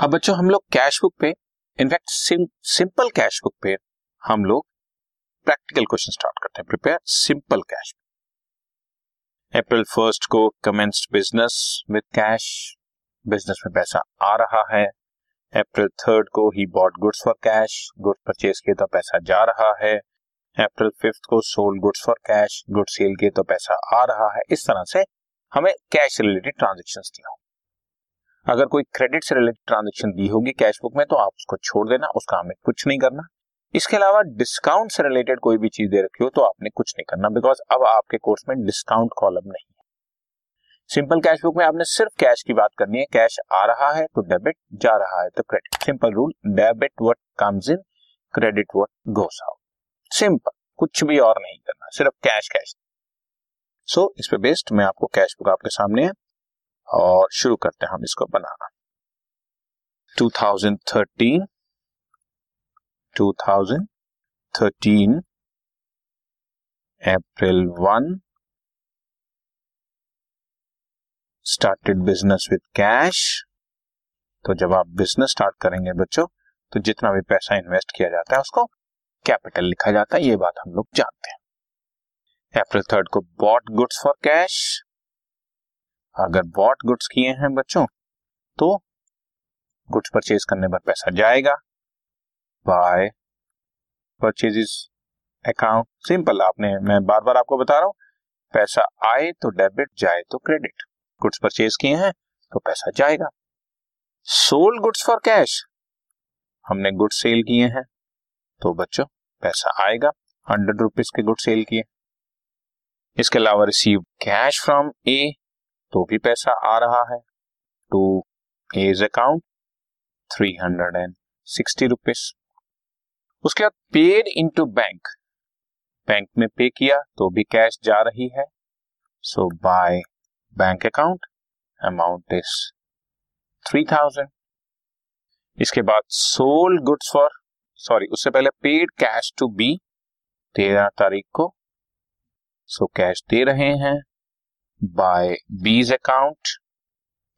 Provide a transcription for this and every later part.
अब बच्चों, हम लोग कैश बुक पे in fact simple cash book पे हम लोग प्रैक्टिकल क्वेश्चन स्टार्ट करते हैं। Prepare simple cash April first को commenced business with cash business में पैसा आ रहा है। अप्रैल थर्ड को ही bought goods for cash goods purchase किए तो पैसा जा रहा है। अप्रैल फिफ्थ को sold goods for cash goods sale किए तो पैसा आ रहा है। इस तरह से हमें कैश रिलेटेड ट्रांजेक्शन दिया अगर कोई क्रेडिट से रिलेटेड ट्रांजेक्शन दी होगी कैश बुक में तो आप उसको छोड़ देना उसका हमें कुछ नहीं करना। इसके अलावा डिस्काउंट से रिलेटेड कोई भी चीज़ दे रखी हो तो आपने कुछ नहीं करना बिकॉज़ अब आपके कोर्स में डिस्काउंट कॉलम नहीं है। सिंपल कैश बुक में आपने सिर्फ़ कैश की बात करनी है कैश आ रहा है तो डेबिट जा रहा है तो credit simple rule debit what comes in credit what goes out simple कुछ भी और नहीं करना सिर्फ़ कैश कैश सो so, इस पे बेस्ड मैं आपको कैश बुक आपके सामने है। और शुरू करते हैं हम इसको बनाना। 2013 2013 April one started business with cash तो जब आप बिज़नेस स्टार्ट करेंगे बच्चों तो जितना भी पैसा इन्वेस्ट किया जाता है उसको कैपिटल लिखा जाता है, ये बात हम लोग जानते हैं। अप्रैल थर्ड को बॉट गुड्स फॉर कैश अगर बॉट गुड्स किए हैं बच्चों तो गुड्स परचेज करने पर पैसा जाएगा। बाय परचेजेस अकाउंट सिंपल आपने, मैं बार बार आपको बता रहा हूँ, पैसा आए तो डेबिट जाए तो क्रेडिट गुड्स परचेज किए हैं तो पैसा जाएगा। सोल्ड गुड्स फॉर कैश हमने गुड्स सेल किए हैं तो बच्चों, पैसा आएगा हंड्रेड रुपीज़ के गुड सेल किए। इसके अलावा रिसीव कैश फ्रॉम ए तो भी पैसा आ रहा है। To A's account three hundred and sixty rupees उसके बाद पेड इनटू बैंक बैंक में पे किया तो भी कैश जा रही है। So by bank account amount is three thousand इसके बाद सोल गुड्स फॉर सॉरी उससे पहले पेड कैश टू बी तेरह तारीख को सो so कैश दे रहे हैं। By B's account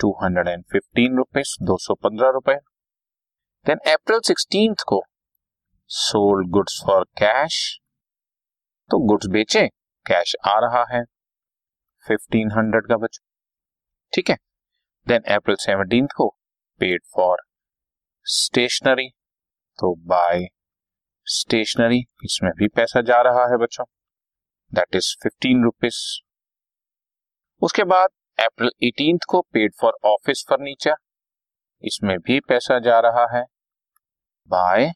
two hundred and fifteen rupees दो सौ पंद्रह रुपए देन अप्रैल सिक्सटीन को सोल्ड गुड्स फॉर कैश तो गुड्स बेचे कैश आ रहा है फिफ्टीन हंड्रेड का बच, ठीक है? देन अप्रैल सेवनटीन को पेड फॉर स्टेशनरी तो बाय स्टेशनरी इसमें भी पैसा जा रहा है बच्चों दैट इज़ फिफ्टीन रुपीज़ उसके बाद अप्रैल एटीन को पेड फॉर ऑफ़िस फर्नीचर इसमें भी पैसा जा रहा है। By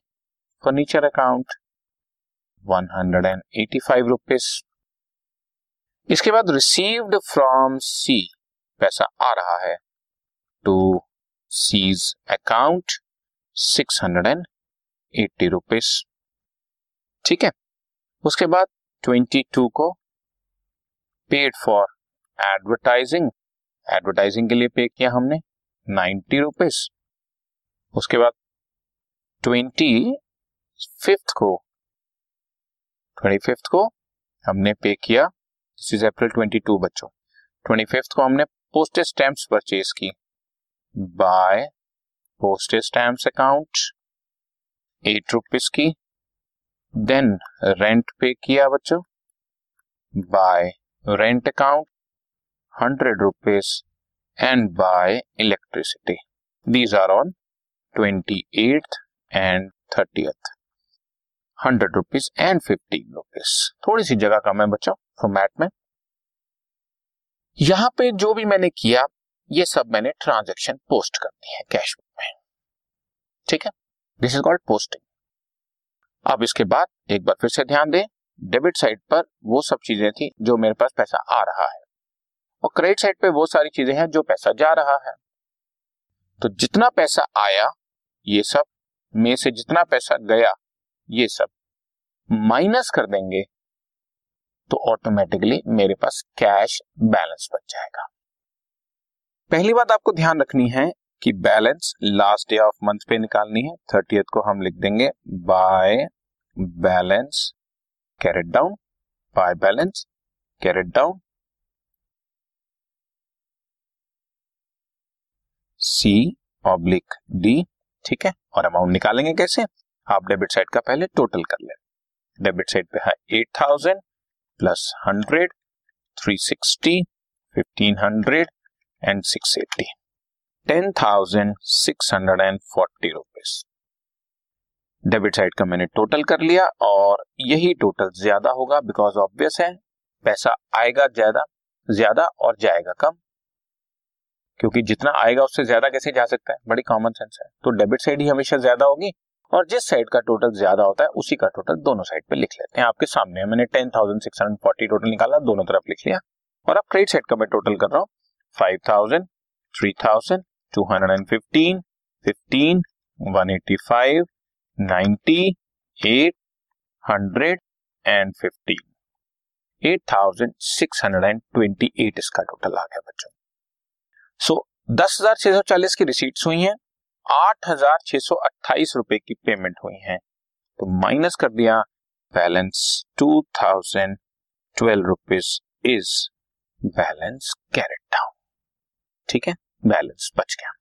furniture account one hundred and eighty five rupees इसके बाद रिसीव्ड फ्रॉम सी पैसा आ रहा है। To C's account six hundred and eighty rupees ठीक है? उसके बाद ट्वेंटी टू को पेड फॉर एडवर्टाइजिंग। एडवर्टाइजिंग के लिए पे किया हमने नाइन्टी रुपीज़ उसके बाद ट्वेंटी फिफ्थ को, ट्वेंटी फिफ्थ को हमने पे किया। This is April twenty two बच्चों। ट्वेंटी फिफ्थ को हमने पोस्टेज स्टैम्प परचेज की। By postage stamp account eight rupees की। देन रेंट पे किया बच्चों। By rent account hundred rupees and by electricity these are on twenty eight and thirty hundred rupees and fifteen rupees थोड़ी सी जगह कम है बच्चों format में। यहाँ पे जो भी मैंने किया, ये सब मैंने ट्रांजेक्शन पोस्ट करनी है कैश बुक में। ठीक है? दिस इज़ कॉल्ड पोस्टिंग अब इसके बाद एक बार फिर से ध्यान दें डेबिट साइड पर वो सब चीज़ें थी जो मेरे पास पैसा आ रहा है। और क्रेडिट साइड पे वो सारी चीज़ें हैं जो पैसा जा रहा है। तो जितना पैसा आया, ये सब, में से जितना पैसा गया, ये सब माइनस कर देंगे तो ऑटोमेटिकली मेरे पास कैश बैलेंस बच जाएगा। पहली बात आपको ध्यान रखनी है कि balance last day of month पे निकालनी है। थर्टी को हम लिख देंगे by balance carried down by balance carried down C oblique D ठीक है? और अमाउंट निकालेंगे कैसे? आप डेबिट साइड का पहले टोटल कर ले। डेबिट साइड पे है eight thousand plus hundred three sixty fifteen hundred and six eighty ten thousand six hundred and forty rupees debit side का मैंने टोटल कर लिया और यही टोटल ज़्यादा होगा बिकॉज़ ऑब्वियस है। पैसा आएगा ज़्यादा ज़्यादा और जाएगा कम। क्योंकि जितना आएगा उससे ज़्यादा कैसे जा सकता है? बड़ी कॉमन सेंस है। तो डेबिट साइड ही हमेशा ज़्यादा होगी और जिस साइड का टोटल ज़्यादा होता है, उसी का टोटल दोनों साइड पे लिख लेते हैं। आपके सामने है, मैंने ten thousand six hundred forty total निकाला, दोनों तरफ़ लिख लिया। और अब क्रेडिट साइड का मैं टोटल कर रहा हूँ five thousand three thousand two hundred and fifteen fifteen one eighty five ninety eight hundred and fifteen eight thousand six hundred and twenty eight इसका टोटल आ गया बच्चों। सो दस हज़ार छह सौ चालीस की रिसीट्स हुई हैं, आठ हज़ार छह सौ अट्ठाईस रुपए की पेमेंट हुई है। तो माइनस कर दिया balance two thousand twelve rupees is balance carried down ठीक है? बैलेंस बच गया।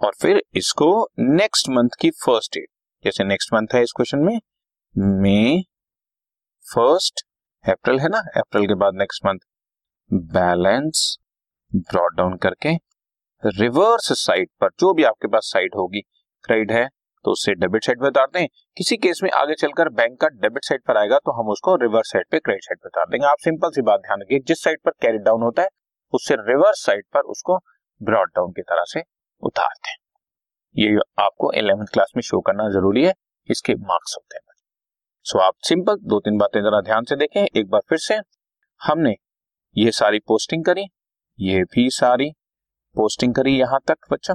और फिर इसको नेक्स्ट मंथ की फ़र्स्ट डेट जैसे नेक्स्ट मंथ है इस क्वेश्चन में मे फ़र्स्ट अप्रैल है ना? अप्रैल के बाद next month balance brought down करके रिवर्स साइड पर जो भी आपके पास साइड होगी क्रेडिट है तो उससे डेबिट साइड पे उतार दें। किसी केस में आगे चलकर बैंक का डेबिट साइड पर आएगा तो हम उसको रिवर्स साइड पे क्रेडिट साइड पे उतार देंगे। आप सिंपल सी बात ध्यान रखिए, जिस साइड पर कैरी डाउन होता है, उससे रिवर्स साइड पर उसको ब्रॉड डाउन की तरह से उतारते हैं ये आपको इलेवेंथ क्लास में शो करना ज़रूरी है, इसके मार्क्स होते हैं। सो आप सिंपल दो तीन बातें जरा ध्यान से देखें, एक बार फिर से हमने ये सारी पोस्टिंग करी। ये भी सारी पोस्टिंग करी यहाँ तक, बच्चा।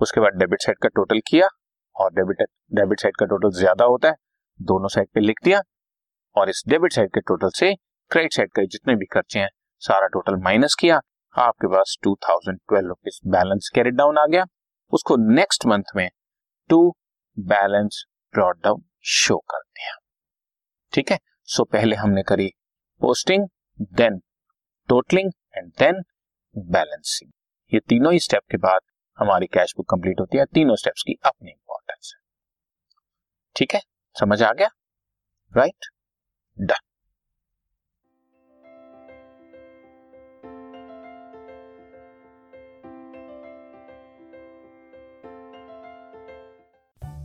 उसके बाद डेबिट साइड का टोटल किया और डेबिट डेबिट साइड का टोटल ज़्यादा होता है, दोनों साइड पे लिख दिया और इस डेबिट साइड के टोटल से क्रेडिट साइड का जितने भी खर्चे हैं, सारा टोटल माइनस किया। आपके पास two thousand twelve rupees balance carried down आ गया। उसको नेक्स्ट मंथ में to balance brought down show कर दिया। ठीक है? सो पहले हमने करी posting then totalling and then balancing ये तीनों ही स्टेप के बाद हमारी कैश बुक कंप्लीट होती है तीनों स्टेप्स की अपनी इंपॉर्टेंस है। ठीक है? समझ आ गया? Right right? Done